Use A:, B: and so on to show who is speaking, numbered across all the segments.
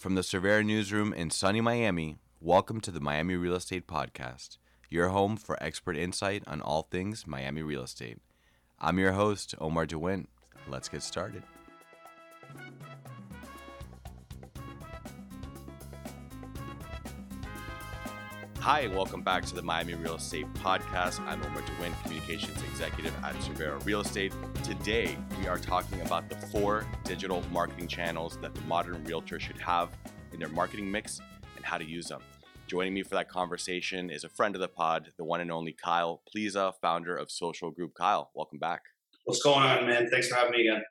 A: From the Cervera newsroom in sunny Miami, welcome to the Miami Real Estate Podcast, your home for expert insight on all things Miami real estate. I'm your host, Omar DeWint. Let's get started. Hi, and welcome back to the Miami Real Estate Podcast. I'm Omar DeWint, Communications Executive at Cervera Real Estate. Today, we are talking about the four digital marketing channels that the modern realtor should have in their marketing mix and how to use them. Joining me for that conversation is a friend of the pod, the one and only Kyle Pliza, founder of Social Group. Kyle, welcome back.
B: What's going on, man? Thanks for having me again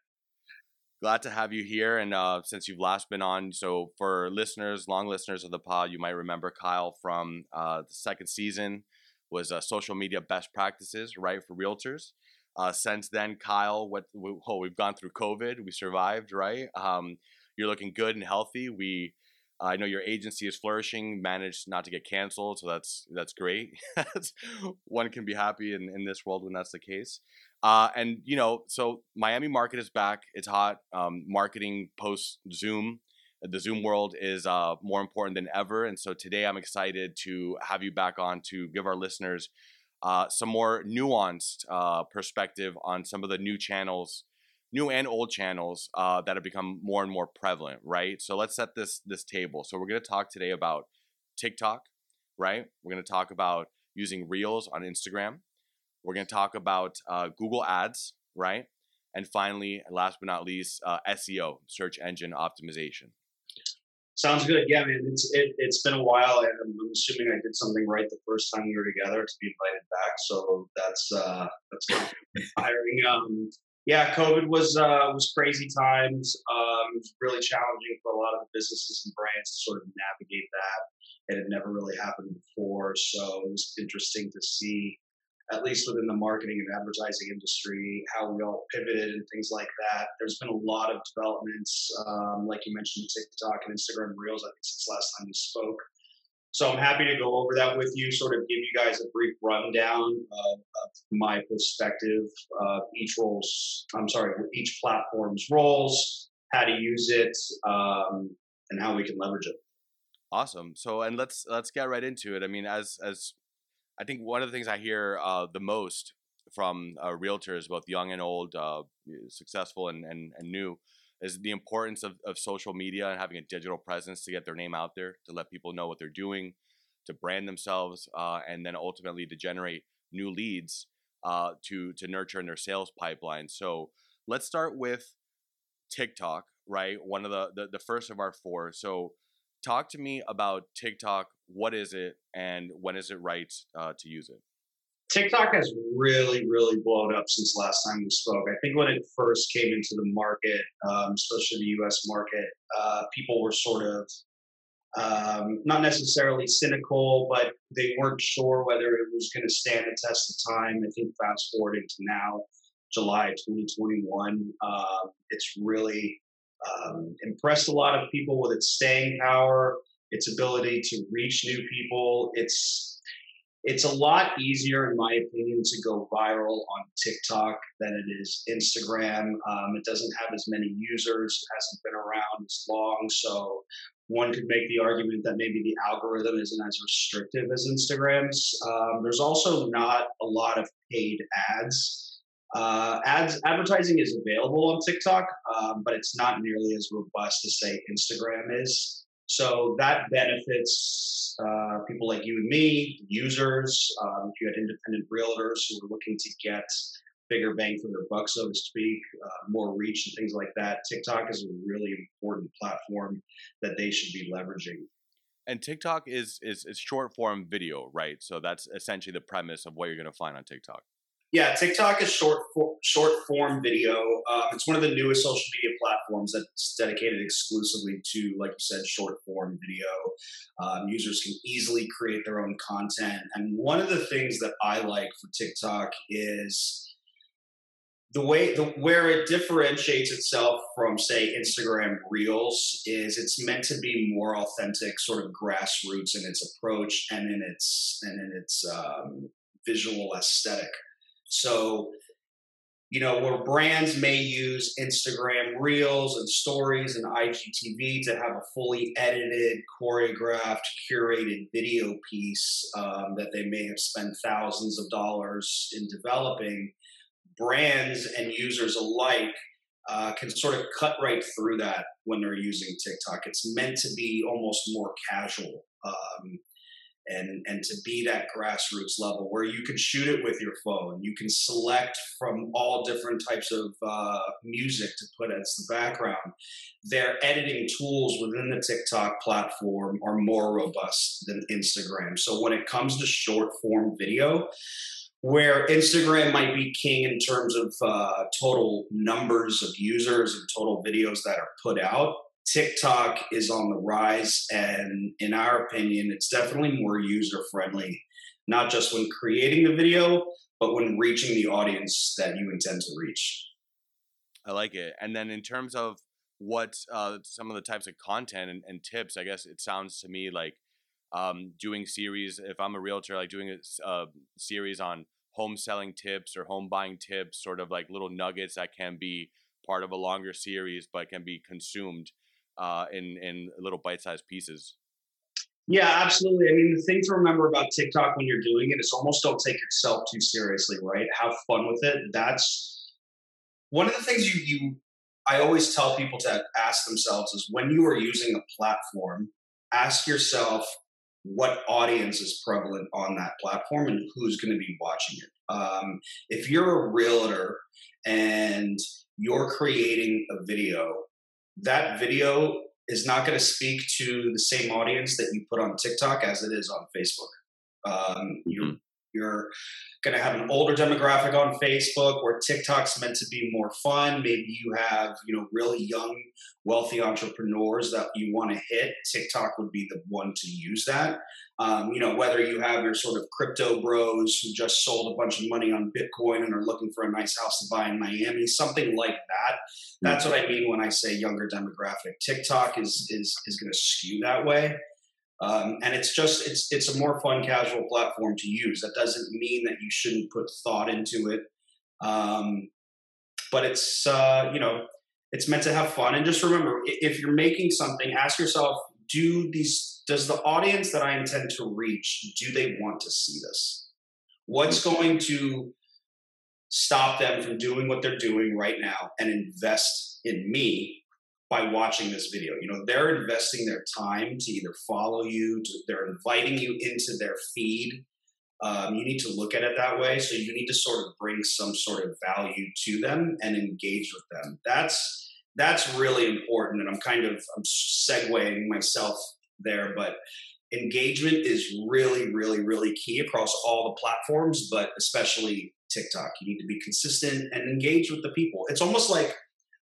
A: glad to have you here. And uh, since you've last been on, so for listeners, long listeners of the pod, you might remember Kyle from uh, the second season was uh, social media best practices, right, for realtors. Uh, since then, Kyle, what we, oh, we've gone through COVID, we survived, right? Um, you're looking good and healthy. We, I know your agency is flourishing, managed not to get canceled, so that's that's great. One can be happy in, in this world when that's the case. Uh, and you know, so Miami market is back. It's hot. Um, marketing post Zoom, the Zoom world is uh, more important than ever. And so today, I'm excited to have you back on to give our listeners uh, some more nuanced uh, perspective on some of the new channels, new and old channels uh, that have become more and more prevalent. Right. So let's set this this table. So we're going to talk today about TikTok. Right. We're going to talk about using Reels on Instagram. We're going to talk about uh, Google Ads, right? And finally, last but not least, uh, SEO, search engine optimization.
B: Sounds good. Yeah, man. It's it, has been a while. I'm, assuming I did something right the first time we were together to be invited back. So that's uh, that's inspiring. Um, yeah, COVID was uh, was crazy times. Um, it was really challenging for a lot of businesses and brands to sort of navigate that. It had never really happened before, so it was interesting to see at least within the marketing and advertising industry, how we all pivoted and things like that. There's been a lot of developments, um, like you mentioned, TikTok and Instagram Reels, I think, since last time we spoke. So I'm happy to go over that with you, sort of give you guys a brief rundown of, of my perspective, of each roles, I'm sorry, each platform's roles, how to use it, um, and how we can leverage it.
A: Awesome. So, and let's let's get right into it. I mean, as as I think one of the things I hear uh, the most from uh, realtors, both young and old, uh, successful and, and, and new, is the importance of, of social media and having a digital presence to get their name out there, to let people know what they're doing, to brand themselves, uh, and then ultimately to generate new leads uh, to to nurture in their sales pipeline. So let's start with TikTok, right? One of the, the the first of our four. So talk to me about TikTok. What is it, and when is it right uh, to use it?
B: TikTok has really, really blown up since last time we spoke. I think when it first came into the market, um, especially the US market, uh, people were sort of um, not necessarily cynical, but they weren't sure whether it was going to stand the test of time. I think fast forwarding to now, July 2021, uh, it's really um, impressed a lot of people with its staying power, its ability to reach new people. It's it's a lot easier, in my opinion, to go viral on TikTok than it is Instagram. Um, it doesn't have as many users. It hasn't been around as long, so one could make the argument that maybe the algorithm isn't as restrictive as Instagram's. Um, there's also not a lot of paid ads. Uh, ads advertising is available on TikTok, um, but it's not nearly as robust as say Instagram is. So that benefits uh, people like you and me, users. Um, if you had independent realtors who are looking to get bigger bang for their buck, so to speak, uh, more reach and things like that, TikTok is a really important platform that they should be leveraging.
A: And TikTok is is, is short form video, right? So that's essentially the premise of what you're going to find on TikTok.
B: Yeah, TikTok is short for, short form video. Um, it's one of the newest social media platforms that's dedicated exclusively to, like you said, short form video. Um, users can easily create their own content, and one of the things that I like for TikTok is the way the where it differentiates itself from say Instagram Reels is it's meant to be more authentic, sort of grassroots in its approach and in its and in its um, visual aesthetic. So you know, where brands may use Instagram Reels and Stories and IGTV to have a fully edited, choreographed, curated video piece um, that they may have spent thousands of dollars in developing, brands and users alike uh, can sort of cut right through that when they're using TikTok. It's meant to be almost more casual. Um, and and to be that grassroots level where you can shoot it with your phone. You can select from all different types of uh, music to put as the background. Their editing tools within the tiktok platform are more robust than instagram. So when it comes to short form video where Instagram might be king in terms of uh, total numbers of users and total videos that are put out, TikTok is on the rise, and in our opinion, it's definitely more user friendly, not just when creating the video, but when reaching the audience that you intend to reach.
A: I like it. And then in terms of what uh, some of the types of content and, and, tips, I guess it sounds to me like um, doing series. If I'm a realtor, like doing a, a series on home selling tips or home buying tips, sort of like little nuggets that can be part of a longer series but can be consumed uh, in in little bite-sized pieces.
B: Yeah, absolutely. I mean, the thing to remember about TikTok when you're doing it is almost don't take yourself too seriously, right? Have fun with it. That's one of the things you you I always tell people to ask themselves is when you are using a platform, ask yourself what audience is prevalent on that platform and who's going to be watching it. Um, if you're a realtor and you're creating a video that video is not going to speak to the same audience that you put on TikTok as it is on Facebook. Um, mm-hmm. You're going to have an older demographic on Facebook where TikTok's meant to be more fun. Maybe you have you know really young, wealthy entrepreneurs that you want to hit. TikTok would be the one to use that. Um, you know, whether you have your sort of crypto bros who just sold a bunch of money on Bitcoin and are looking for a nice house to buy in Miami, something like that. That's what I mean when I say younger demographic. TikTok is is is going to skew that way. Um, and it's just it's it's a more fun casual platform to use. That doesn't mean that you shouldn't put thought into it. Um, but it's uh, you know it's meant to have fun. And just remember if you're making something ask yourself do these does the audience that i intend to reach do they want to see this? What's mm-hmm. going to stop them from doing what they're doing right now and invest in me by watching this video you know they're investing their time to either follow you to, they're inviting you into their feed um, you need to look at it that way so you need to sort of bring some sort of value to them and engage with them that's that's really important. And I'm kind of I'm segueing myself there, but engagement is really, really, really key across all the platforms, but especially TikTok. You need to be consistent and engage with the people. It's almost like,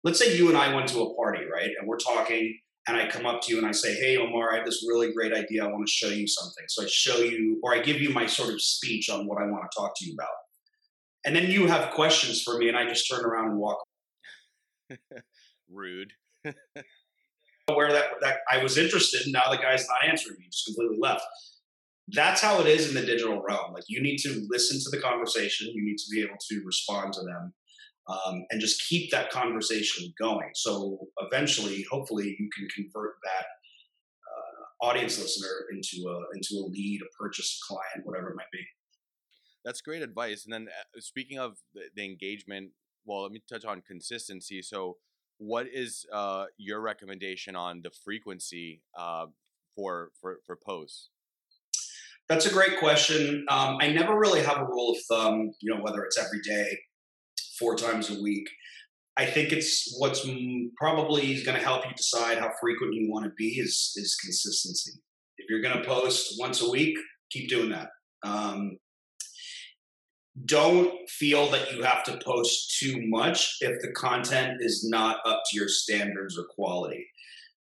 B: let's say you and I went to a party, right? And we're talking, and I come up to you and I say, Hey, Omar, I have this really great idea. I want to show you something. So I show you, or I give you my sort of speech on what I want to talk to you about. And then you have questions for me, and I just turn around and walk.
A: rude.
B: Where that, that I was interested, and now the guy's not answering me, just completely left. That's how it is in the digital realm. Like you need to listen to the conversation, you need to be able to respond to them, um, and just keep that conversation going. So eventually, hopefully, you can convert that uh, audience listener into a into a lead, a purchase, a client, whatever it might be.
A: That's great advice. And then uh, speaking of the, the engagement, well, let me touch on consistency. So what is uh, your recommendation on the frequency uh, for, for for posts?
B: That's a great question. Um, I never really have a rule of thumb. You know, whether it's every day, four times a week. I think it's what's probably going to help you decide how frequent you want to be is is consistency. If you're going to post once a week, keep doing that. Um, don't feel that you have to post too much if the content is not up to your standards or quality.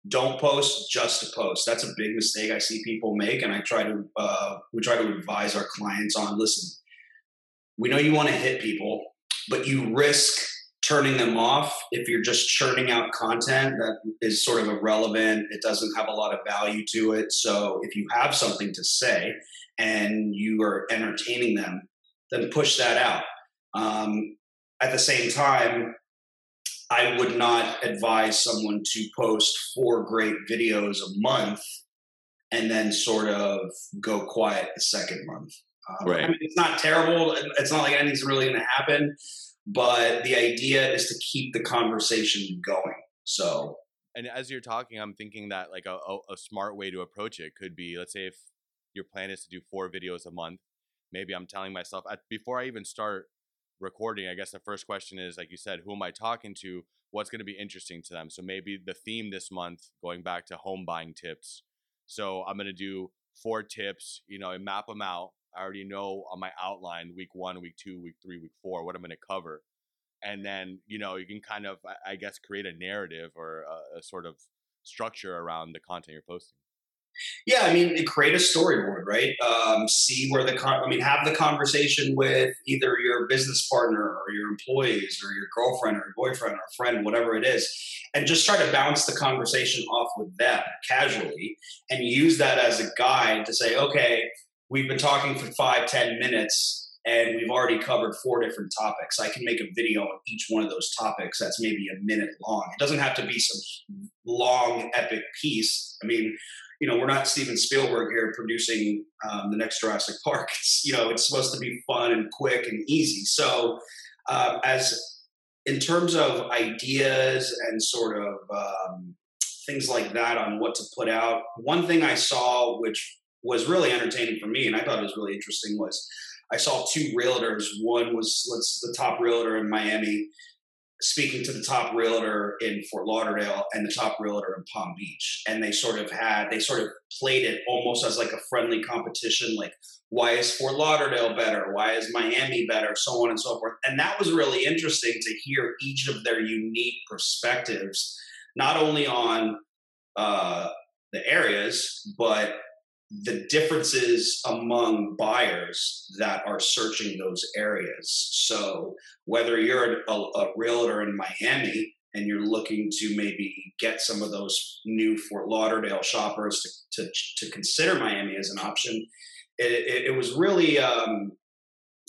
B: Don't post just to post. That's a big mistake I see people make, and I try to uh, we try to advise our clients on. Listen, we know you want to hit people, but you risk turning them off if you're just churning out content that is sort of irrelevant. It doesn't have a lot of value to it. So if you have something to say and you are entertaining them, then push that out. Um, at the same time, I would not advise someone to post four great videos a month and then sort of go quiet the second month. Um, right. I mean, it's not terrible. It's not like anything's really going to happen, but the idea is to keep the conversation going. So,
A: and as you're talking, I'm thinking that like a, a, smart way to approach it could be, let's say, if your plan is to do four videos a month, maybe I'm telling myself at, before I even start recording, I guess the first question is, like you said, who am I talking to? What's going to be interesting to them? So maybe the theme this month, going back to home buying tips. So I'm going to do four tips, you know, and map them out. I already know on my outline week one, week two, week three, week four, what I'm going to cover. And then, you know, you can kind of, I guess, create a narrative or a, a sort of structure around the content you're posting.
B: Yeah, I mean, create a storyboard, right? Um, see where the con- I mean, have the conversation with either your business partner or your employees or your girlfriend or your boyfriend or friend, whatever it is, and just try to bounce the conversation off with them casually, and use that as a guide to say, okay, we've been talking for five, ten minutes. And we've already covered four different topics. I can make a video on each one of those topics that's maybe a minute long. It doesn't have to be some long, epic piece. I mean, you know, we're not Steven Spielberg here producing um, the next Jurassic Park. It's, you know, it's supposed to be fun and quick and easy. So, uh, as in terms of ideas and sort of um, things like that on what to put out, one thing I saw, which was really entertaining for me, and I thought it was really interesting, was I saw two realtors. One was let's the top realtor in Miami speaking to the top realtor in Fort Lauderdale and the top realtor in Palm Beach. And they sort of had, they sort of played it almost as like a friendly competition, like, why is Fort Lauderdale better? Why is Miami better? So on and so forth. And that was really interesting to hear each of their unique perspectives, not only on uh, the areas, but the differences among buyers that are searching those areas. So whether you're a, a, realtor in Miami and you're looking to maybe get some of those new Fort Lauderdale shoppers to, to, to consider Miami as an option, it, it, it was really um,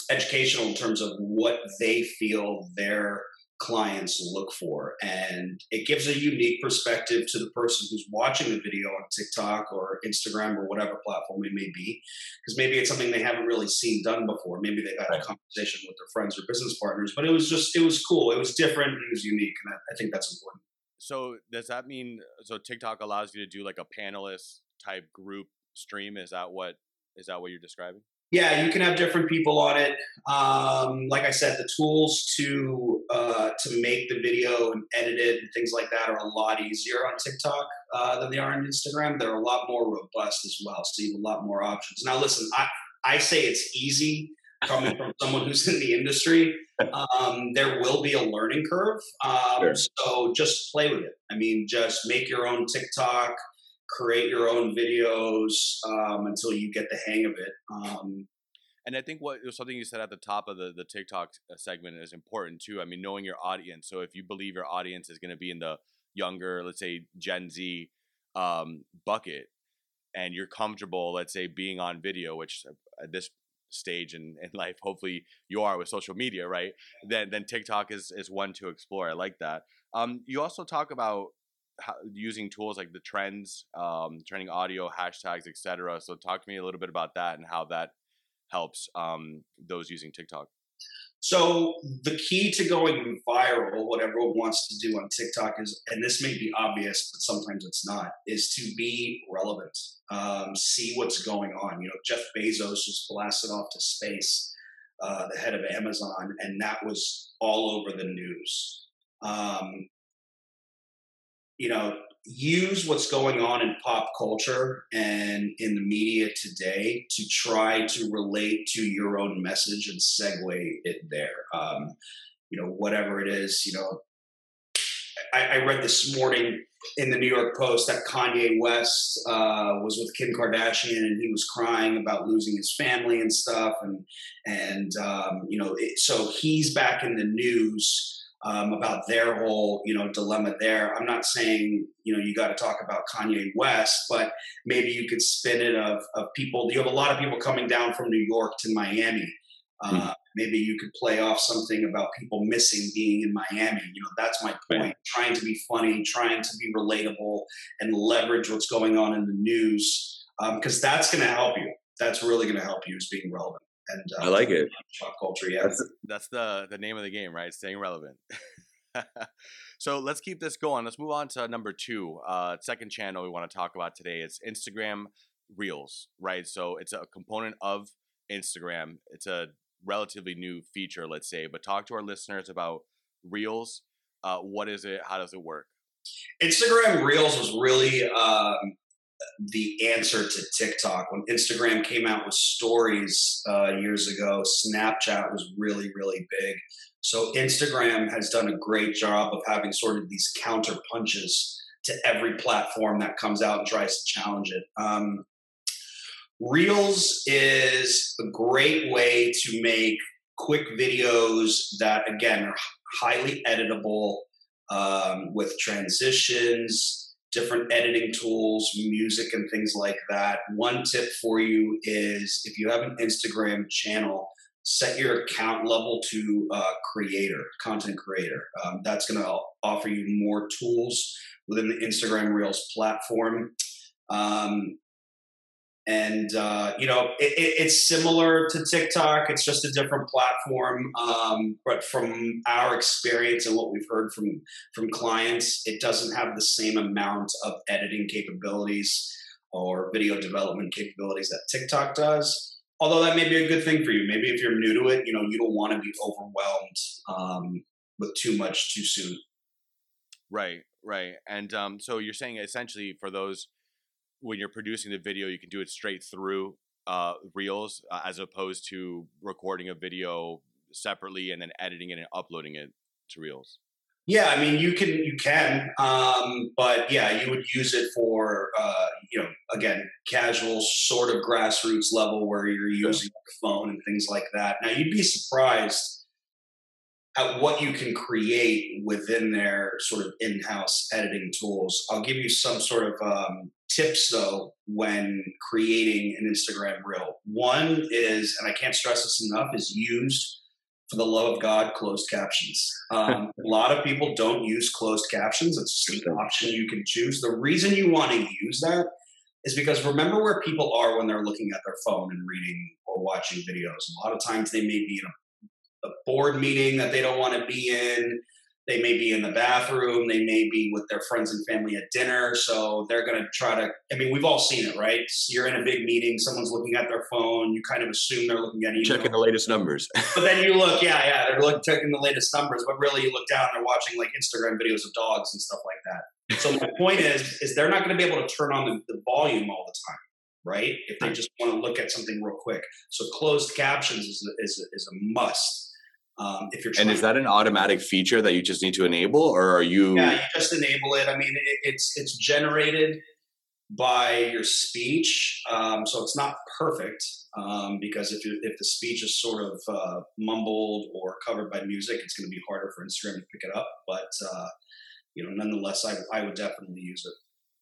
B: educational in terms of what they feel their clients look for. And it gives a unique perspective to the person who's watching the video on TikTok or Instagram or whatever platform it may be, because maybe it's something they haven't really seen done before. Maybe they've had a conversation with their friends or business partners, but it was just, it was cool. It was different. It was unique. And I, I think that's important.
A: So does that mean, so TikTok allows you to do like a panelist type group stream? Is that what, is that what you're describing?
B: Yeah, you can have different people on it. Um, like I said, the tools to uh, to make the video and edit it and things like that are a lot easier on TikTok uh, than they are on Instagram. They're a lot more robust as well, so you have a lot more options. Now, listen, I I say it's easy coming from someone who's in the industry. Um, there will be a learning curve, um, sure. so just play with it. I mean, just make your own TikTok create your own videos um, until you get the hang of it. Um,
A: and I think what something you said at the top of the, the TikTok uh, segment is important too. I mean, knowing your audience. So if you believe your audience is going to be in the younger, let's say Gen Z um, bucket, and you're comfortable, let's say, being on video, which uh, at this stage in, in life, hopefully you are with social media, right? Then then TikTok is is one to explore. I like that. Um, you also talk about using tools like the trends, um, trending audio, hashtags, etc. So talk to me a little bit about that and how that helps um, those using TikTok.
B: So the key to going viral, what everyone wants to do on TikTok is, and this may be obvious, but sometimes it's not, is to be relevant. Um, see what's going on. You know, Jeff Bezos just blasted off to space, uh, the head of Amazon, and that was all over the news. Um, you know, use what's going on in pop culture and in the media today to try to relate to your own message and segue it there. Um, you know, whatever it is, you know, I, I, read this morning in the New York Post that Kanye West uh, was with Kim Kardashian and he was crying about losing his family and stuff, and and um, you know, it, so he's back in the news um, about their whole you know dilemma there. I'm not saying you know you got to talk about Kanye West, but maybe you could spin it of of people. You have a lot of people coming down from New York to Miami. Uh, mm. Maybe you could play off something about people missing being in Miami. You know, that's my point. Right. Trying to be funny, trying to be relatable, and leverage what's going on in the news because um, that's going to help you. That's really going to help you as being relevant. And
C: uh, I like it.
B: Pop culture, yeah.
A: That's, that's the the name of the game, right? Staying relevant. so let's keep this going. Let's move on to number two. Uh, second channel we want to talk about today is Instagram Reels, right? So it's a component of Instagram. It's a relatively new feature, let's say. But talk to our listeners about Reels. Uh, what is it? How does it work?
B: Instagram Reels was really um, the answer to TikTok. When Instagram came out with stories uh, years ago, Snapchat was really, really big. So Instagram has done a great job of having sort of these counter punches to every platform that comes out and tries to challenge it. Um, Reels is a great way to make quick videos that, again, are highly editable um, with transitions different editing tools, music, and things like that. One tip for you is if you have an Instagram channel, set your account level to uh, creator, content creator. Um, that's going to offer you more tools within the Instagram Reels platform. Um, and uh, you know it, it, it's similar to tiktok. It's just a different platform. Um, but from our experience and what we've heard from from clients it doesn't have the same amount of editing capabilities or video development capabilities that tiktok does. Although that may be a good thing for you. Maybe if you're new to it you know you don't want to be overwhelmed um, with too much too soon.
A: Right right. And um, so you're saying essentially for those when you're producing the video, you can do it straight through uh, Reels uh, as opposed to recording a video separately and then editing it and uploading it to Reels.
B: Yeah, I mean, you can, you can, um, but yeah, you would use it for, uh, you know, again, casual sort of grassroots level where you're using your phone and things like that. Now, you'd be surprised at what you can create within their sort of in-house editing tools. I'll give you some sort of um, tips though when creating an Instagram reel. One is, and I can't stress this enough, is used for the love of God closed captions. Um, a lot of people don't use closed captions. It's just an option you can choose. The reason you want to use that is because remember where people are when they're looking at their phone and reading or watching videos. A lot of times they may be in a, a board meeting that they don't want to be in they may be in the bathroom. They may be with their friends and family at dinner. So they're going to try to, I mean, we've all seen it, right? You're in a big meeting, someone's looking at their phone. You kind of assume they're looking at you.
C: Checking the latest numbers.
B: but then you look, yeah, yeah, they're looking, checking the latest numbers. But really, you look down, they're watching like Instagram videos of dogs and stuff like that. So my point is, is they're not going to be able to turn on the, the volume all the time right? If they just want to look at something real quick. So closed captions is, is, is a must.
C: Um, if you're and is that an automatic feature that you just need to enable, or are you?
B: Yeah, you just enable it. I mean, it, it's it's generated by your speech, um, so it's not perfect um, because if you if the speech is sort of uh, mumbled or covered by music, it's going to be harder for Instagram to pick it up. But uh, you know, nonetheless, I I would definitely use it.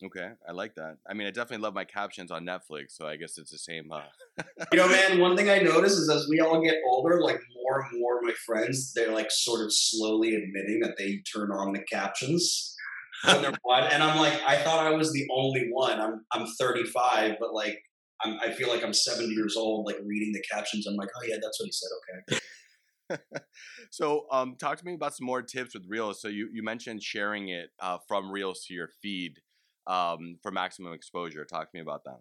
A: Okay, I like that. I mean, I definitely love my captions on Netflix, so I guess it's the same. Uh...
B: you know, man, one thing I notice is as we all get older, like more and more of my friends, they're like sort of slowly admitting that they turn on the captions when they're and I'm like, I thought I was the only one. I'm I'm 35, but like, I'm, I feel like I'm 70 years old, like reading the captions. I'm like, oh yeah, that's what he said.
A: Okay. so, um, talk to me about some more tips with Reels. So you you mentioned sharing it uh, from Reels to your feed um, for maximum exposure. Talk to me about that.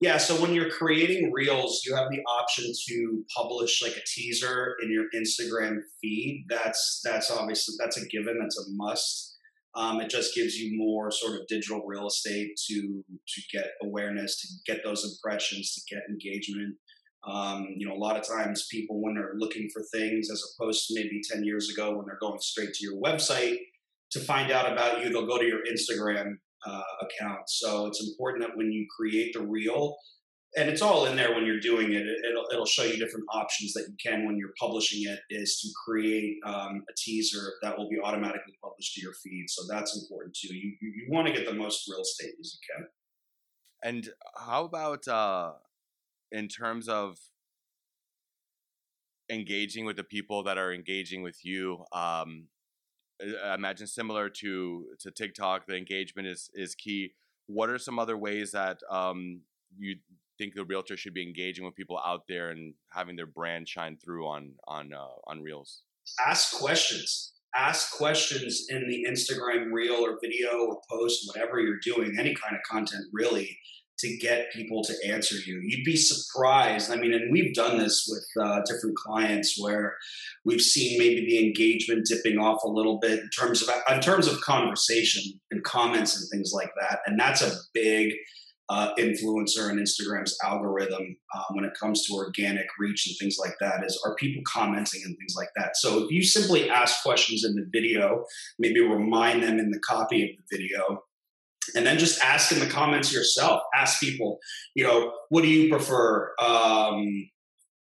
B: Yeah, so when you're creating reels, you have the option to publish like a teaser in your Instagram feed. That's that's obviously that's a given. That's a must. Um, it just gives you more sort of digital real estate to to get awareness, to get those impressions, to get engagement. Um, you know, a lot of times people when they're looking for things, as opposed to maybe ten years ago when they're going straight to your website to find out about you, they'll go to your Instagram uh, account. So it's important that when you create the reel, and it's all in there when you're doing it. It'll, it'll show you different options that you can when you're publishing it. Is to create um, a teaser that will be automatically published to your feed. So that's important too. You you, you want to get the most real estate as you can.
A: And how about uh, in terms of engaging with the people that are engaging with you. Um, I imagine similar to to TikTok, the engagement is is key. What are some other ways that um, you think the realtor should be engaging with people out there and having their brand shine through on on uh, on reels?
B: Ask questions. Ask questions in the Instagram reel or video or post, whatever you're doing, any kind of content really to get people to answer you. You'd be surprised. I mean, and we've done this with uh, different clients where we've seen maybe the engagement dipping off a little bit in terms of in terms of conversation and comments and things like that. And that's a big uh, influencer and Instagram's algorithm um, when it comes to organic reach and things like that is are people commenting and things like that. So if you simply ask questions in the video, maybe remind them in the copy of the video, and then just ask in the comments yourself. Ask people, you know, what do you prefer? Um,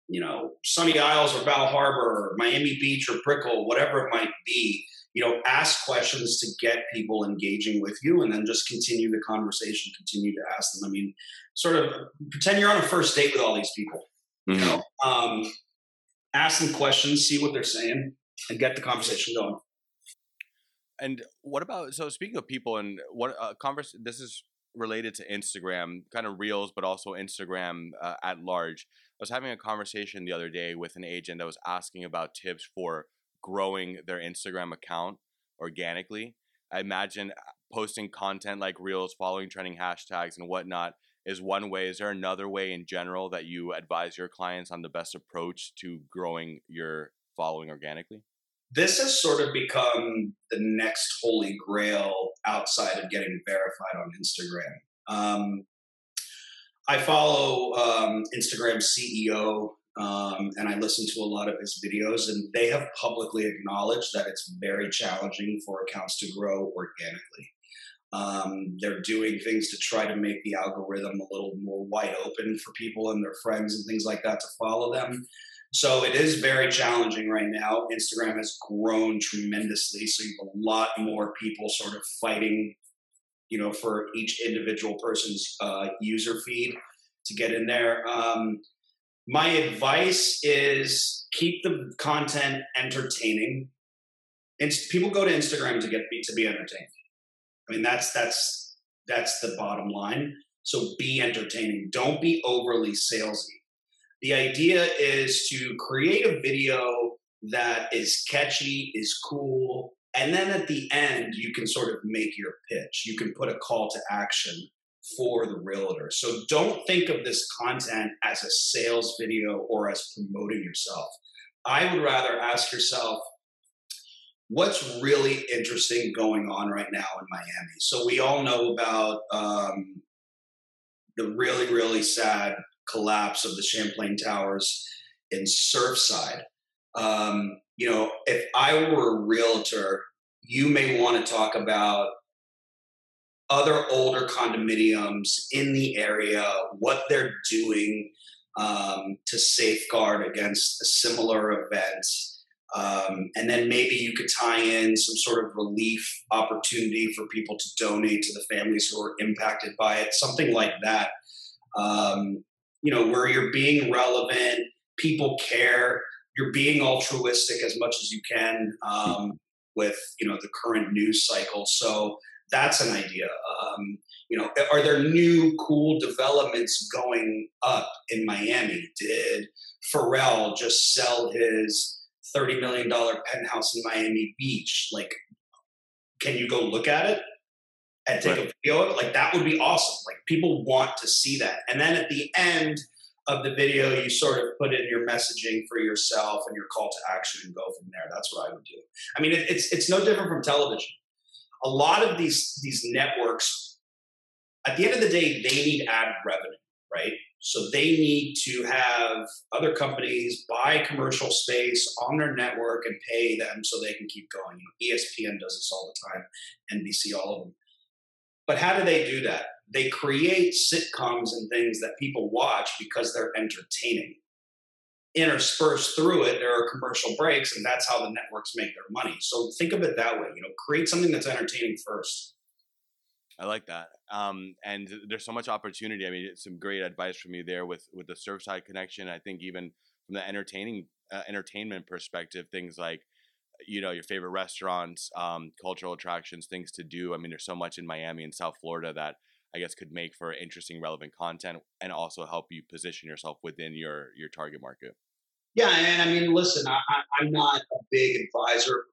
B: you know, Sunny Isles or Bal Harbour, or Miami Beach or Brickell, whatever it might be. You know, ask questions to get people engaging with you, and then just continue the conversation. Continue to ask them. I mean, sort of pretend you're on a first date with all these people. Mm-hmm. You know, um, ask them questions, see what they're saying, and get the conversation going.
A: And what about so speaking of people and what uh, converse? This is related to Instagram, kind of reels, but also Instagram uh, at large. I was having a conversation the other day with an agent that was asking about tips for growing their Instagram account organically. I imagine uh, posting content like reels, following trending hashtags, and whatnot is one way. Is there another way in general that you advise your clients on the best approach to growing your following organically?
B: This has sort of become the next holy grail outside of getting verified on Instagram. Um, I follow um, Instagram CEO um, and I listen to a lot of his videos, and they have publicly acknowledged that it's very challenging for accounts to grow organically. Um, they're doing things to try to make the algorithm a little more wide open for people and their friends and things like that to follow them. So it is very challenging right now. Instagram has grown tremendously. So you have a lot more people sort of fighting, you know, for each individual person's uh, user feed to get in there. Um, my advice is keep the content entertaining. It's, people go to Instagram to get to be entertained. I mean, that's that's that's the bottom line. So be entertaining. Don't be overly salesy the idea is to create a video that is catchy, is cool, and then at the end, you can sort of make your pitch. You can put a call to action for the realtor. So don't think of this content as a sales video or as promoting yourself. I would rather ask yourself, what's really interesting going on right now in Miami? So we all know about um, the really, really sad collapse of the Champlain Towers in Surfside. Um, you know, if I were a realtor, you may want to talk about other older condominiums in the area, what they're doing um, to safeguard against a similar event. Um, and then maybe you could tie in some sort of relief opportunity for people to donate to the families who are impacted by it, something like that. Um, you know, where you're being relevant, people care, you're being altruistic as much as you can um, with, you know, the current news cycle. So that's an idea. Um, you know, are there new cool developments going up in Miami? Did Pharrell just sell his $30 million penthouse in Miami Beach? Like, can you go look at it? and take right. a video of it, like that would be awesome. Like people want to see that. And then at the end of the video, you sort of put in your messaging for yourself and your call to action and go from there. That's what I would do. I mean, it, it's it's no different from television. A lot of these these networks, at the end of the day, they need ad revenue, right? So they need to have other companies buy commercial space on their network and pay them so they can keep going. You know, ESPN does this all the time, NBC, all of them. But how do they do that? They create sitcoms and things that people watch because they're entertaining. Interspersed through it, there are commercial breaks, and that's how the networks make their money. So think of it that way. You know, create something that's entertaining first.
A: I like that. Um, and there's so much opportunity. I mean, some great advice from you there with with the Surfside connection. I think even from the entertaining uh, entertainment perspective, things like you know your favorite restaurants, um, cultural attractions, things to do. I mean, there's so much in Miami and South Florida that I guess could make for interesting, relevant content, and also help you position yourself within your your target market.
B: Yeah, and I mean, listen, I, am not a big advisor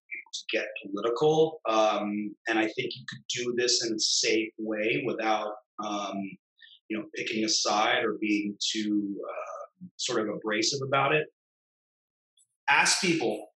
B: get political, um, and I think you could do this in a safe way without, um, you know, picking a side or being too uh, sort of abrasive about it. Ask people: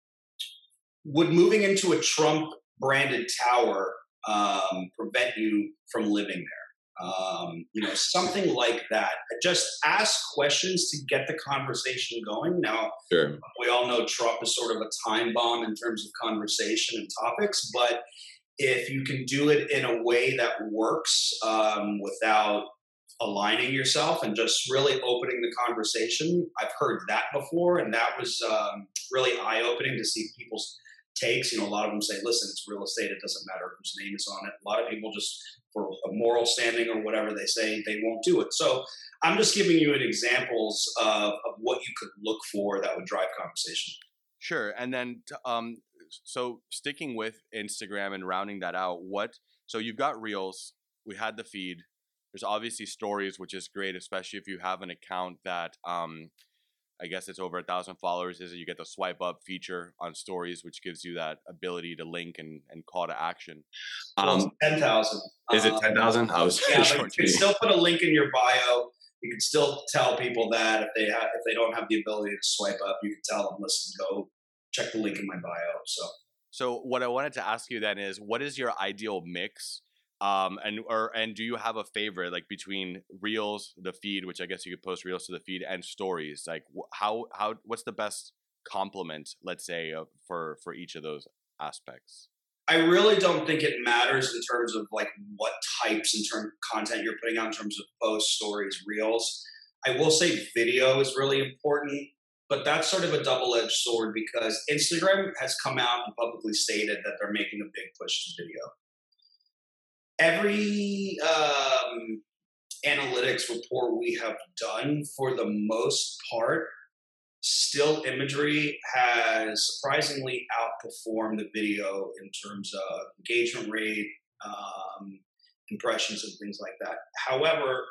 B: Would moving into a Trump branded tower um, prevent you from living there? Um, you know, something like that. Just ask questions to get the conversation going. Now, sure. we all know Trump is sort of a time bomb in terms of conversation and topics, but if you can do it in a way that works um, without aligning yourself and just really opening the conversation, I've heard that before, and that was um, really eye opening to see people's takes. You know, a lot of them say, listen, it's real estate. It doesn't matter whose name is on it. A lot of people just, for a moral standing or whatever they say, they won't do it. So I'm just giving you an examples of, of what you could look for that would drive conversation.
A: Sure. And then, um, so sticking with Instagram and rounding that out, what, so you've got Reels, we had the feed. There's obviously stories, which is great, especially if you have an account that um, I guess it's over a thousand followers, is you get the swipe up feature on stories, which gives you that ability to link and, and call to action.
B: Um, ten thousand.
C: Is it um, ten thousand? I was
B: yeah, but you can still put a link in your bio. You can still tell people that if they have if they don't have the ability to swipe up, you can tell them, listen, go check the link in my bio. So
A: so what I wanted to ask you then is what is your ideal mix um, and or and do you have a favorite like between reels, the feed, which I guess you could post reels to the feed, and stories? Like how how what's the best complement, let's say, uh, for for each of those aspects?
B: I really don't think it matters in terms of like what types in terms of content you're putting out in terms of posts, stories, reels. I will say video is really important, but that's sort of a double-edged sword because Instagram has come out and publicly stated that they're making a big push to video every um, analytics report we have done, for the most part, still imagery has surprisingly outperformed the video in terms of engagement rate, um, impressions, and things like that. However,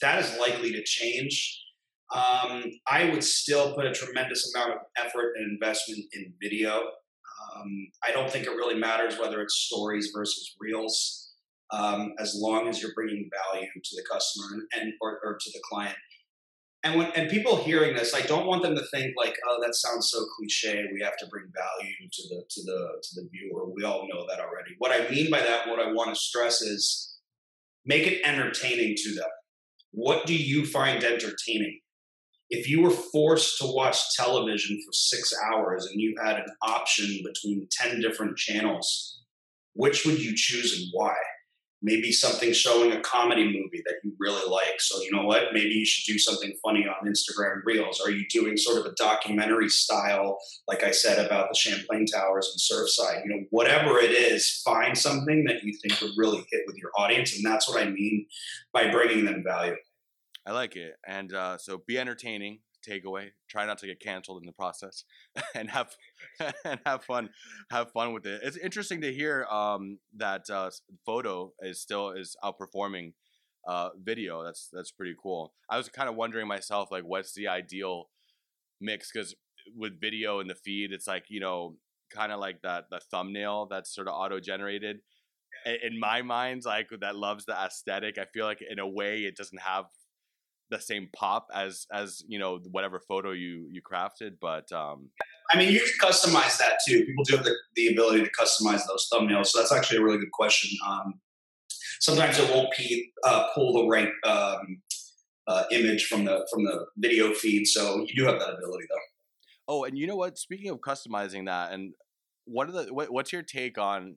B: that is likely to change. Um, I would still put a tremendous amount of effort and investment in video. Um, I don't think it really matters whether it's stories versus reels um, as long as you're bringing value to the customer and, and or, or, to the client. And when and people hearing this, I don't want them to think like, oh, that sounds so cliche. We have to bring value to the to the to the viewer. We all know that already. What I mean by that, what I want to stress is make it entertaining to them. What do you find entertaining? If you were forced to watch television for six hours and you had an option between 10 different channels, which would you choose and why? Maybe something showing a comedy movie that you really like. So, you know what? Maybe you should do something funny on Instagram Reels. Are you doing sort of a documentary style, like I said about the Champlain Towers and Surfside? You know, whatever it is, find something that you think would really hit with your audience. And that's what I mean by bringing them value.
A: I like it. And uh, so be entertaining, takeaway. Try not to get canceled in the process, and have and have fun. Have fun with it. It's interesting to hear um, that uh, photo is still is outperforming uh, video. That's that's pretty cool. I was kind of wondering myself, like, what's the ideal mix? Because with video in the feed, it's like you know, kind of like that the thumbnail that's sort of auto generated. In my mind, like that loves the aesthetic. I feel like in a way it doesn't have the same pop as as you know whatever photo you you crafted but um
B: i mean you can customize that too. People do have the, the ability to customize those thumbnails so that's actually a really good question. Um sometimes it won't uh, pull the right um, uh, image from the from the video feed so you do have that ability though.
A: Oh and you know what? Speaking of customizing that and what are the what, what's your take on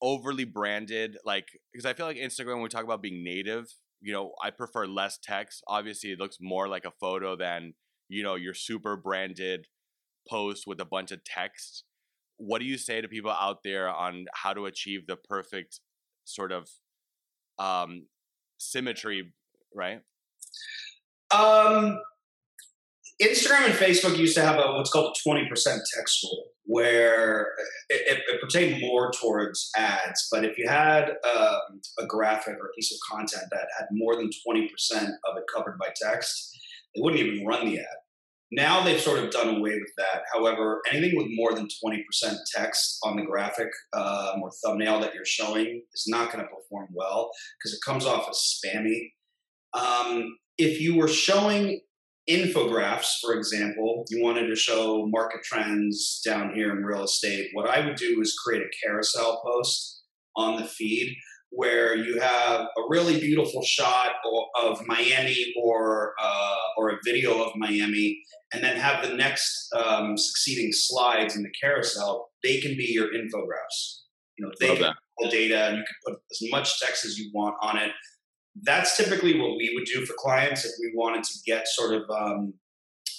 A: overly branded like because i feel like instagram when we talk about being native you know, I prefer less text. Obviously, it looks more like a photo than, you know, your super branded post with a bunch of text. What do you say to people out there on how to achieve the perfect sort of um, symmetry, right?
B: Um, Instagram and Facebook used to have a what's called a 20% text rule, where it, it, pertained more towards ads. But if you had um, a graphic or a piece of content that had more than 20% of it covered by text, they wouldn't even run the ad. Now they've sort of done away with that. However, anything with more than 20% text on the graphic um, or thumbnail that you're showing is not going to perform well because it comes off as spammy. Um, if you were showing infographics, for example, you wanted to show market trends down here in real estate, what I would do is create a carousel post on the feed where you have a really beautiful shot of Miami or uh, or a video of Miami, and then have the next um, succeeding slides in the carousel. They can be your infographics. You know, they Love can that. the data, and you can put as much text as you want on it. That's typically what we would do for clients if we wanted to get sort of um,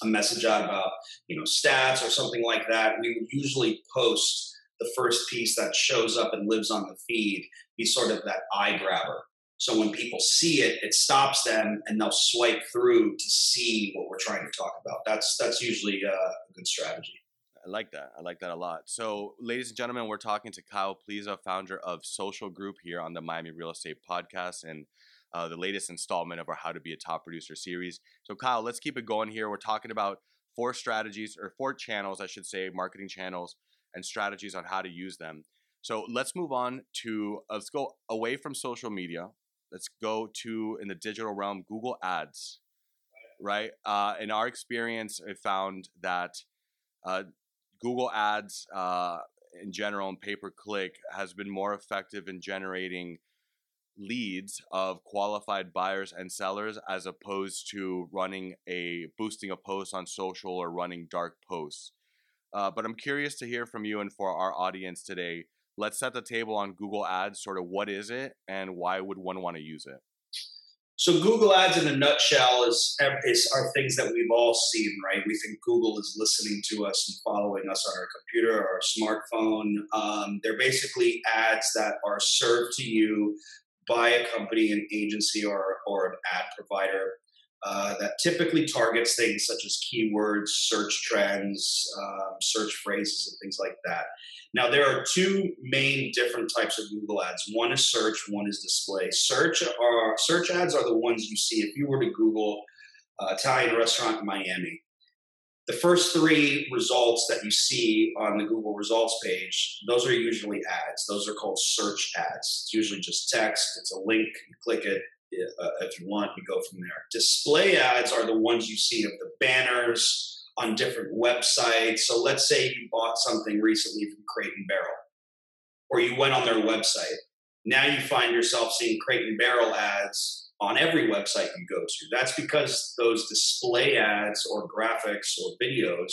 B: a message out about you know stats or something like that. We would usually post the first piece that shows up and lives on the feed be sort of that eye grabber. So when people see it, it stops them and they'll swipe through to see what we're trying to talk about. That's that's usually uh, a good strategy.
A: I like that. I like that a lot. So, ladies and gentlemen, we're talking to Kyle Pliza, founder of Social Group, here on the Miami Real Estate Podcast and uh, the latest installment of our How to Be a Top Producer series. So, Kyle, let's keep it going here. We're talking about four strategies or four channels, I should say, marketing channels and strategies on how to use them. So let's move on to uh, let's go away from social media. Let's go to in the digital realm, Google Ads. Right. Uh, in our experience, I found that uh, Google Ads uh, in general and pay per click has been more effective in generating leads of qualified buyers and sellers as opposed to running a boosting a post on social or running dark posts. Uh, but I'm curious to hear from you and for our audience today let's set the table on Google Ads. Sort of what is it and why would one want to use it?
B: So Google Ads, in a nutshell, is, is are things that we've all seen, right? We think Google is listening to us and following us on our computer or our smartphone. Um, they're basically ads that are served to you by a company, an agency, or or an ad provider uh, that typically targets things such as keywords, search trends, um, search phrases, and things like that. Now, there are two main different types of Google ads. One is search, one is display. Search are search ads are the ones you see if you were to Google uh, Italian restaurant in Miami. The first three results that you see on the Google results page, those are usually ads. Those are called search ads. It's usually just text. It's a link. You click it, uh, if you want, you go from there. Display ads are the ones you see of the banners on different websites. So let's say you bought something recently from Crate and Barrel, or you went on their website. Now you find yourself seeing Crate and Barrel ads on every website you go to. That's because those display ads or graphics or videos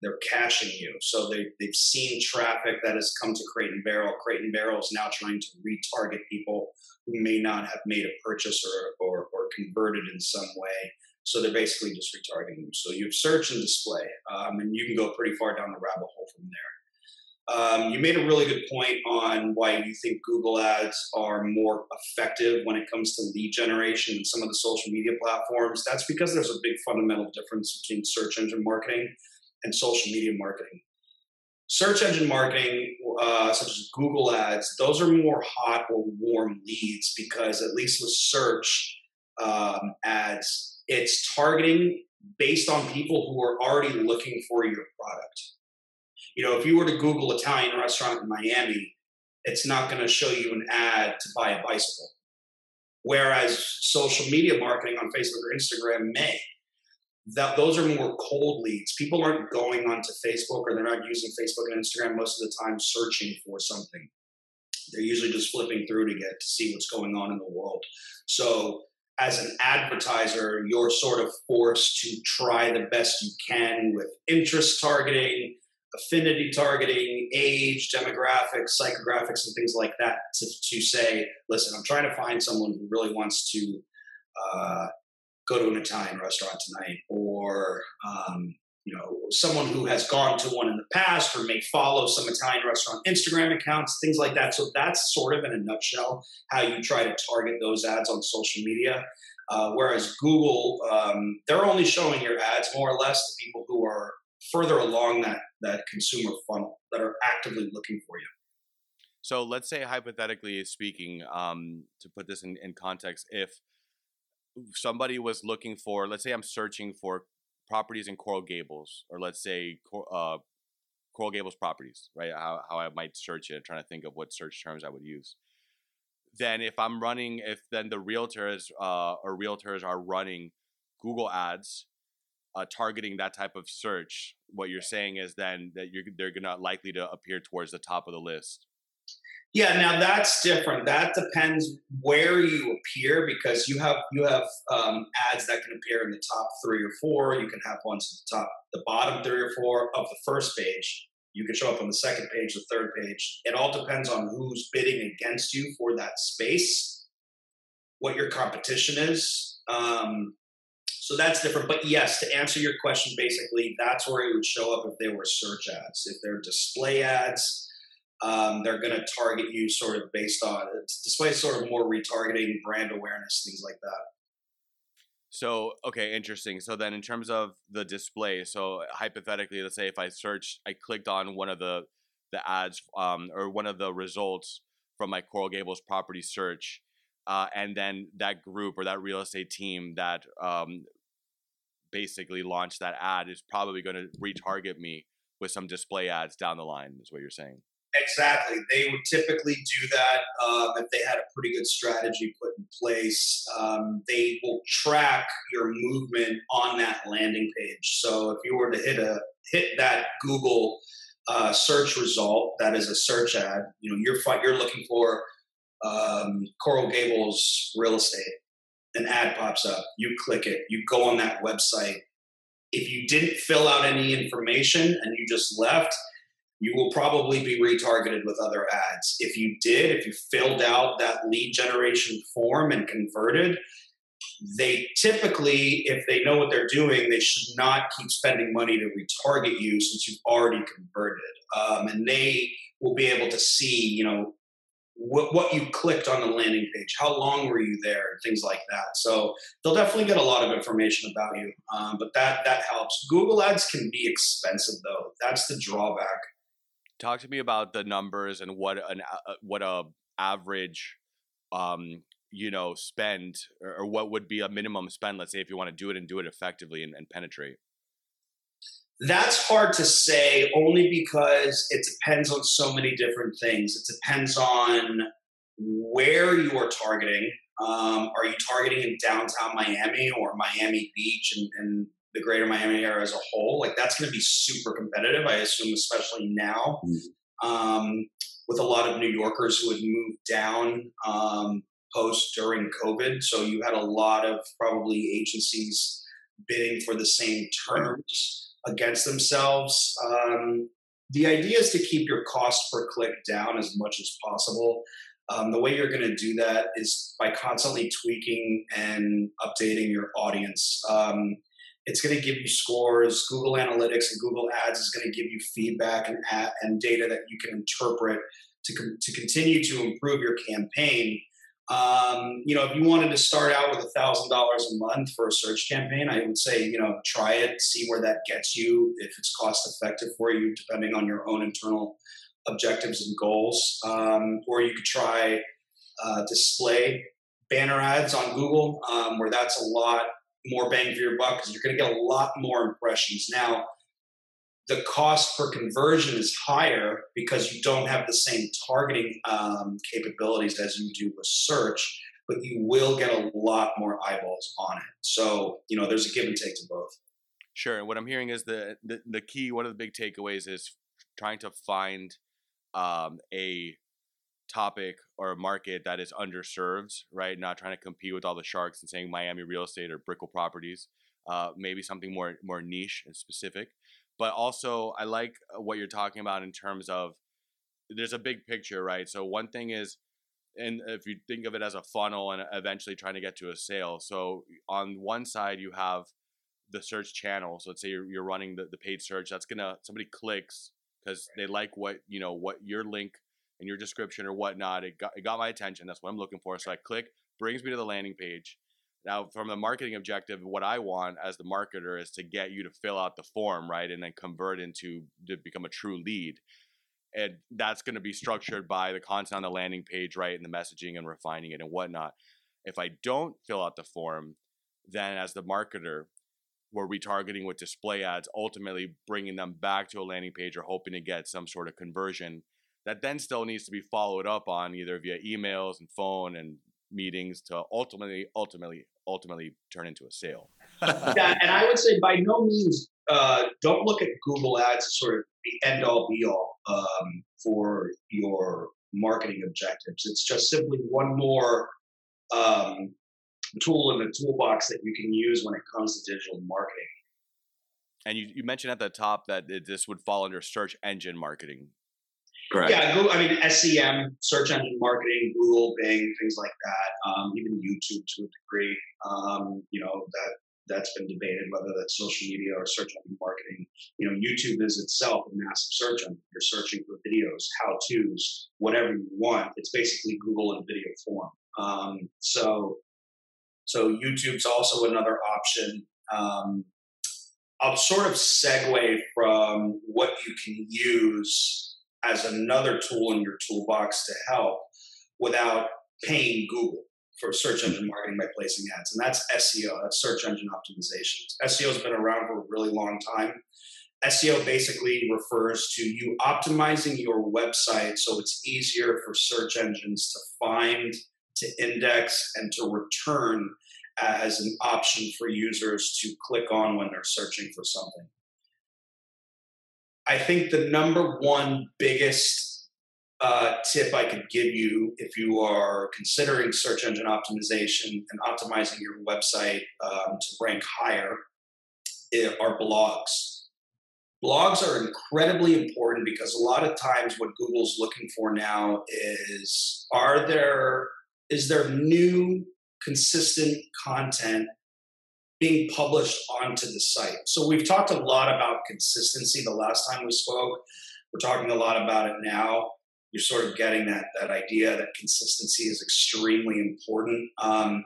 B: they're caching you. So they, they've seen traffic that has come to Crate and Barrel. Crate and Barrel is now trying to retarget people who may not have made a purchase or, or, or converted in some way. So they're basically just retargeting you. So you have search and display, um, and you can go pretty far down the rabbit hole from there. Um, you made a really good point on why you think Google Ads are more effective when it comes to lead generation and some of the social media platforms. That's because there's a big fundamental difference between search engine marketing and social media marketing. Search engine marketing, uh, such as Google Ads, those are more hot or warm leads because, at least with search um, ads, it's targeting based on people who are already looking for your product. You know, if you were to Google Italian restaurant in Miami, it's not going to show you an ad to buy a bicycle. Whereas social media marketing on Facebook or Instagram may that those are more cold leads. People aren't going onto Facebook or they're not using Facebook and Instagram most of the time searching for something. They're usually just flipping through to get to see what's going on in the world. So as an advertiser, you're sort of forced to try the best you can with interest targeting, affinity targeting, age, demographics, psychographics, and things like that to, to say, listen, I'm trying to find someone who really wants to uh, go to an Italian restaurant tonight, or um, you know, someone who has gone to one in the past or may follow some Italian restaurant Instagram accounts, things like that. So that's sort of in a nutshell how you try to target those ads on social media. Uh, whereas Google, um, they're only showing your ads more or less to people who are further along that that consumer funnel that are actively looking for you.
A: So let's say, hypothetically speaking, um, to put this in, in context, if somebody was looking for, let's say I'm searching for properties in Coral Gables, or let's say uh, Coral Gables properties, right? How, how I might search it, trying to think of what search terms I would use. Then, if I'm running, if then the realtors uh, or realtors are running Google ads uh, targeting that type of search, what you're saying is then that you're they're gonna likely to appear towards the top of the list.
B: Yeah, now that's different. That depends where you appear because you have you have um, ads that can appear in the top three or four. You can have ones at the top, the bottom three or four of the first page. You can show up on the second page, the third page. It all depends on who's bidding against you for that space, what your competition is. Um, so that's different. But yes, to answer your question, basically, that's where it would show up if they were search ads. If they're display ads, um, they're going to target you sort of based on display sort of more retargeting, brand awareness, things like that.
A: So okay, interesting. So then, in terms of the display, so hypothetically, let's say if I searched, I clicked on one of the the ads um, or one of the results from my Coral Gables property search, uh, and then that group or that real estate team that um, basically launch that ad is probably going to retarget me with some display ads down the line is what you're saying?
B: Exactly. They would typically do that um, if they had a pretty good strategy put in place um, they will track your movement on that landing page. So if you were to hit a hit that google uh, search result that is a search ad you know you're you're looking for um, coral gables real estate an ad pops up, you click it, you go on that website. If you didn't fill out any information and you just left, you will probably be retargeted with other ads. If you did, if you filled out that lead generation form and converted, they typically, if they know what they're doing, they should not keep spending money to retarget you since you've already converted. Um, and they will be able to see, you know, what, what you clicked on the landing page, how long were you there, and things like that. So they'll definitely get a lot of information about you, um, but that that helps. Google Ads can be expensive though. That's the drawback.
A: Talk to me about the numbers and what an uh, what a average, um, you know, spend or, or what would be a minimum spend. Let's say if you want to do it and do it effectively and, and penetrate.
B: That's hard to say only because it depends on so many different things. It depends on where you are targeting. Um, are you targeting in downtown Miami or Miami Beach and, and the greater Miami area as a whole? Like that's going to be super competitive, I assume, especially now. Mm-hmm. Um, with a lot of New Yorkers who had moved down um, post during COVID. So you had a lot of probably agencies bidding for the same terms against themselves. Um, the idea is to keep your cost per click down as much as possible. Um, the way you're going to do that is by constantly tweaking and updating your audience. Um, it's going to give you scores. Google Analytics and Google Ads is going to give you feedback and, and data that you can interpret to, to continue to improve your campaign. Um, you know, if you wanted to start out with a thousand dollars a month for a search campaign, I would say, you know, try it, see where that gets you, if it's cost effective for you, depending on your own internal objectives and goals. Um, or you could try uh, display banner ads on Google, um, where that's a lot more bang for your buck because you're going to get a lot more impressions. Now, the cost per conversion is higher because you don't have the same targeting um, capabilities as you do with search, but you will get a lot more eyeballs on it. So, you know, there's a give and take to both.
A: Sure. And what I'm hearing is the, the, the key, one of the big takeaways is trying to find um, a topic or a market that is underserved, right? Not trying to compete with all the sharks and saying Miami real estate or Brickell properties. Uh, maybe something more more niche and specific but also I like uh, what you're talking about in terms of there's a big picture, right? So one thing is, and if you think of it as a funnel and eventually trying to get to a sale. So on one side you have the search channel. So let's say you're, you're running the, the paid search. That's gonna somebody clicks because they like what you know what your link and your description or whatnot. It got it got my attention. That's what I'm looking for. So I click, brings me to the landing page. Now, from the marketing objective, what I want as the marketer is to get you to fill out the form, right, and then convert into to become a true lead. And that's going to be structured by the content on the landing page, right, and the messaging and refining it and whatnot. If I don't fill out the form, then as the marketer, we're retargeting with display ads, ultimately bringing them back to a landing page or hoping to get some sort of conversion that then still needs to be followed up on either via emails and phone and meetings to ultimately, ultimately, ultimately turn into a sale.
B: yeah, and I would say by no means uh, don't look at Google Ads as sort of the end all be all um, for your marketing objectives. It's just simply one more um, tool in the toolbox that you can use when it comes to digital marketing.
A: And you, you mentioned at the top that it, this would fall under search engine marketing.
B: Correct. Yeah, Google, I mean SEM, search engine marketing, Google, Bing, things like that. Um, even YouTube to a degree. Um, you know that that's been debated whether that's social media or search engine marketing. You know, YouTube is itself a massive search engine. You're searching for videos, how tos, whatever you want. It's basically Google in video form. Um, so, so YouTube's also another option. Um, I'll sort of segue from what you can use as another tool in your toolbox to help without paying Google for search engine marketing by placing ads. And that's SEO, that's search engine optimization. SEO has been around for a really long time. SEO basically refers to you optimizing your website so it's easier for search engines to find, to index, and to return as an option for users to click on when they're searching for something. I think the number one biggest uh, tip I could give you if you are considering search engine optimization and optimizing your website um, to rank higher eh, are blogs. Blogs are incredibly important because a lot of times what Google's looking for now is are there is there new consistent content being published onto the site. So we've talked a lot about consistency the last time we spoke. We're talking a lot about it now. You're sort of getting that that idea that consistency is extremely important. Um,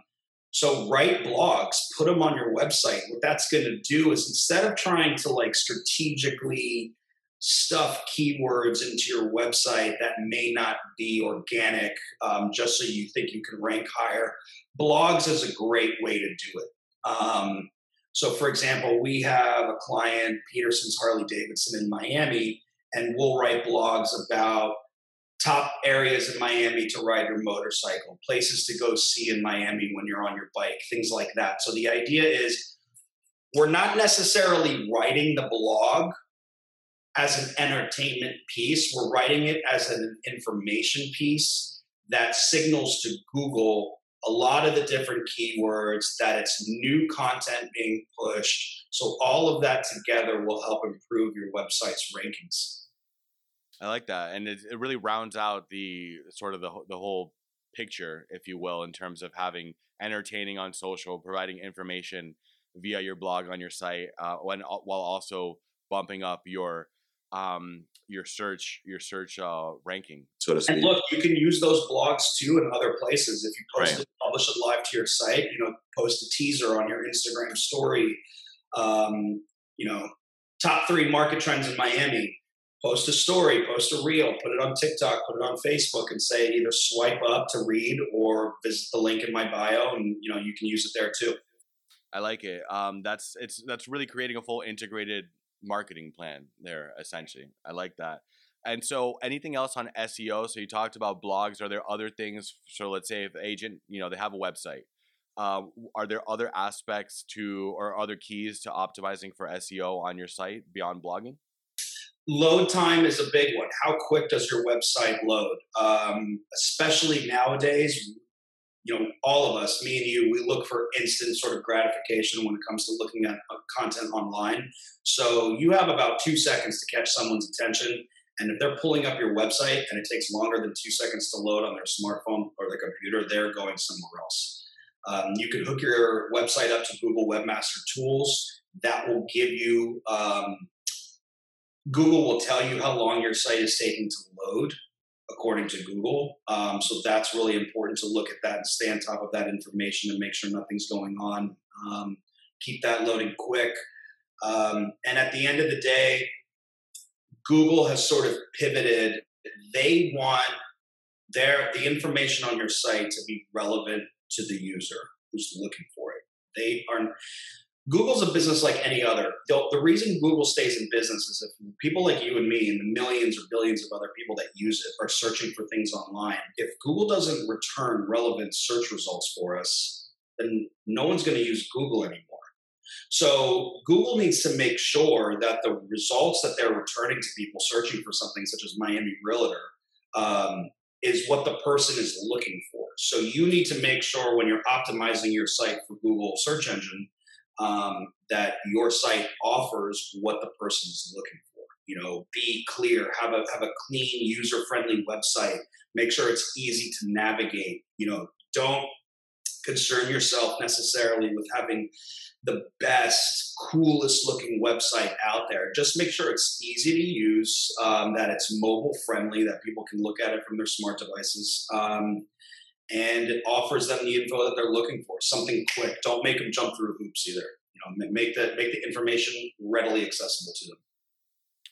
B: so write blogs, put them on your website. What that's going to do is instead of trying to like strategically stuff keywords into your website that may not be organic, um, just so you think you can rank higher, blogs is a great way to do it. Um, so, for example, we have a client, Peterson's Harley Davidson in Miami, and we'll write blogs about top areas in Miami to ride your motorcycle, places to go see in Miami when you're on your bike, things like that. So, the idea is we're not necessarily writing the blog as an entertainment piece, we're writing it as an information piece that signals to Google a lot of the different keywords, that it's new content being pushed. So all of that together will help improve your website's rankings.
A: I like that, and it, it really rounds out the sort of the the whole picture, if you will, in terms of having entertaining on social, providing information via your blog on your site, uh, when while also bumping up your um, your search your search uh, ranking.
B: So to speak. And look, you can use those blogs too in other places. If you post right. it, publish it live to your site, you know, post a teaser on your Instagram story. Um, you know, top three market trends in Miami. Post a story, post a reel, put it on TikTok, put it on Facebook, and say either swipe up to read or visit the link in my bio, and you know you can use it there too.
A: I like it. Um, that's it's that's really creating a full integrated marketing plan there essentially. I like that. And so anything else on SEO? So you talked about blogs. Are there other things? So let's say if agent, you know, they have a website. Um, are there other aspects to or other keys to optimizing for SEO on your site beyond blogging?
B: Load time is a big one. How quick does your website load? Um, especially nowadays, you know, all of us, me and you, we look for instant sort of gratification when it comes to looking at uh, content online. So you have about two seconds to catch someone's attention. And if they're pulling up your website and it takes longer than two seconds to load on their smartphone or their computer, they're going somewhere else. Um, you can hook your website up to Google Webmaster Tools. that will give you um, Google will tell you how long your site is taking to load according to Google. Um, so that's really important to look at that and stay on top of that information and make sure nothing's going on. Um, keep that loading quick. Um, and at the end of the day, Google has sort of pivoted. They want their the information on your site to be relevant to the user who's looking for it. They are Google's a business like any other. The, the, reason Google stays in business is if people like you and me and the millions or billions of other people that use it are searching for things online, if Google doesn't return relevant search results for us, then no one's going to use Google anymore. So Google needs to make sure that the results that they're returning to people searching for something such as Miami Realtor um, is what the person is looking for. So you need to make sure when you're optimizing your site for Google search engine um, that your site offers what the person is looking for. You know, be clear, have a have a clean, user friendly website. Make sure it's easy to navigate. You know, don't concern yourself necessarily with having the best, coolest looking website out there. Just make sure it's easy to use, um, that it's mobile friendly, that people can look at it from their smart devices. Um, and it offers them the info that they're looking for. Something quick. Don't make them jump through hoops either. You know, make the make the information readily accessible to them.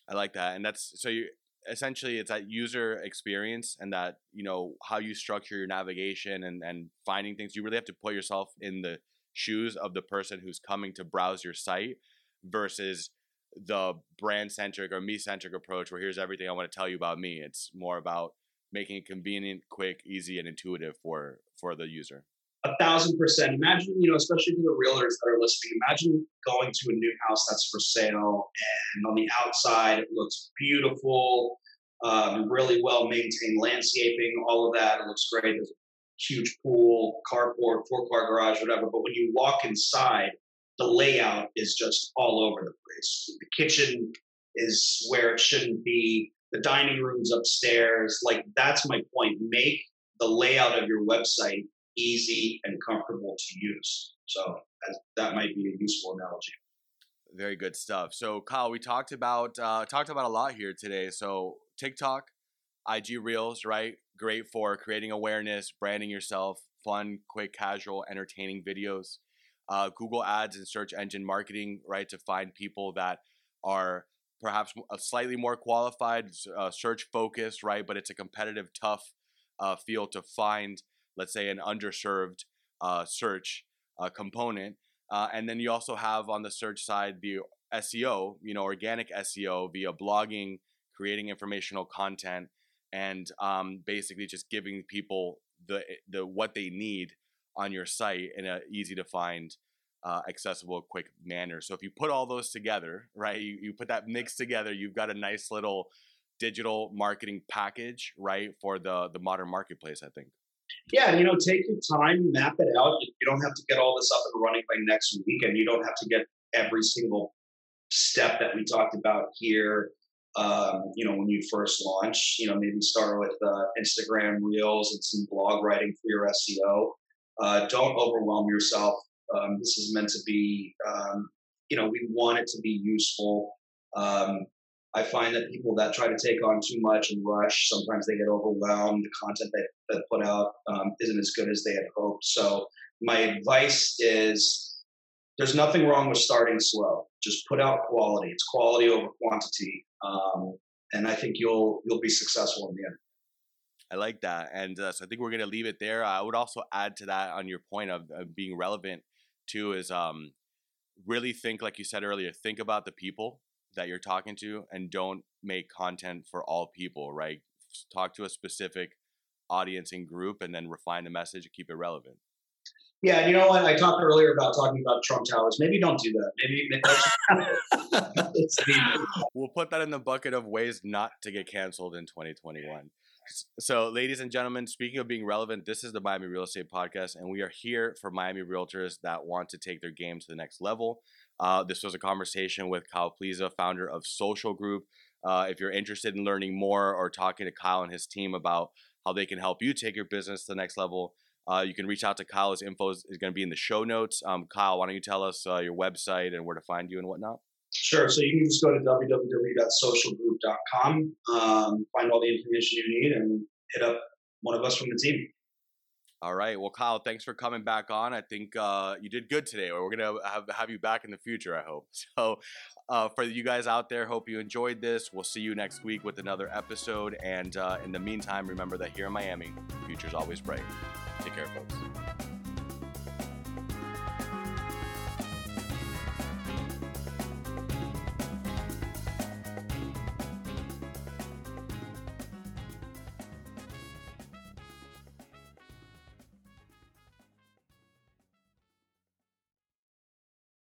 A: I like that, and that's so you essentially it's that user experience and that you know how you structure your navigation and and finding things. You really have to put yourself in the shoes of the person who's coming to browse your site versus the brand centric or me centric approach where here's everything I want to tell you about me. It's more about making it convenient, quick, easy, and intuitive for for the user.
B: A thousand percent. Imagine, you know, especially to the realtors that are listening. Imagine going to a new house that's for sale, and on the outside it looks beautiful, um, really well maintained landscaping, all of that. It looks great. There's a huge pool, carport, four car garage, whatever. But when you walk inside, the layout is just all over the place. The kitchen is where it shouldn't be the dining rooms upstairs. Like that's my point. Make the layout of your website easy and comfortable to use. So that might be a useful analogy.
A: Very good stuff. So Kyle, we talked about uh, talked about a lot here today. So TikTok, IG Reels, right? Great for creating awareness, branding yourself, fun, quick, casual, entertaining videos. Uh, Google Ads and search engine marketing, right? To find people that are perhaps a slightly more qualified, uh, search focused, right? But it's a competitive, tough uh, field to find, let's say, an underserved uh, search uh, component. Uh, and then you also have on the search side the SEO, you know, organic SEO via blogging, creating informational content, and um, basically just giving people the the what they need on your site in a easy to find uh, accessible, quick manner. So if you put all those together, right, you, you put that mix together, you've got a nice little digital marketing package, right, for the the modern marketplace. I think.
B: Yeah, you know, take your time, map it out. You don't have to get all this up and running by next week, and you don't have to get every single step that we talked about here. Um, you know, when you first launch, you know, maybe start with uh, Instagram Reels and some blog writing for your SEO. Uh, don't overwhelm yourself. Um, this is meant to be, um, you know, we want it to be useful. Um, I find that people that try to take on too much and rush, sometimes they get overwhelmed. The content that they put out um, isn't as good as they had hoped. So my advice is there's nothing wrong with starting slow. Just put out quality. It's quality over quantity, um, and I think you'll you'll be successful in the end.
A: I like that, and uh, so I think we're gonna leave it there. I would also add to that on your point of, of being relevant too is um, really think, like you said earlier, think about the people that you're talking to and don't make content for all people, right? Talk to a specific audience and group and then refine the message and keep it relevant.
B: Yeah, you know what? I talked earlier about talking about Trump Towers. Maybe don't do that. Maybe,
A: maybe we'll put that in the bucket of ways not to get canceled in 2021. So, ladies and gentlemen, speaking of being relevant, this is the Miami Real Estate Podcast, and we are here for Miami realtors that want to take their game to the next level. Uh, this was a conversation with Kyle Pliza, founder of Social Group. Uh, if you're interested in learning more or talking to Kyle and his team about how they can help you take your business to the next level, Uh, you can reach out to Kyle. His info is, is going to be in the show notes. Um, Kyle, why don't you tell us uh, your website and where to find you and whatnot?
B: Sure. So you can just go to www.socialgroup.com, um, find all the information you need, and hit up one of us from the team.
A: All right. Well, Kyle, thanks for coming back on. I think uh, you did good today. We're gonna have have you back in the future. I hope. So, uh, for you guys out there, hope you enjoyed this. We'll see you next week with another episode. And uh, in the meantime, remember that here in Miami, the future's always bright. Take care, folks.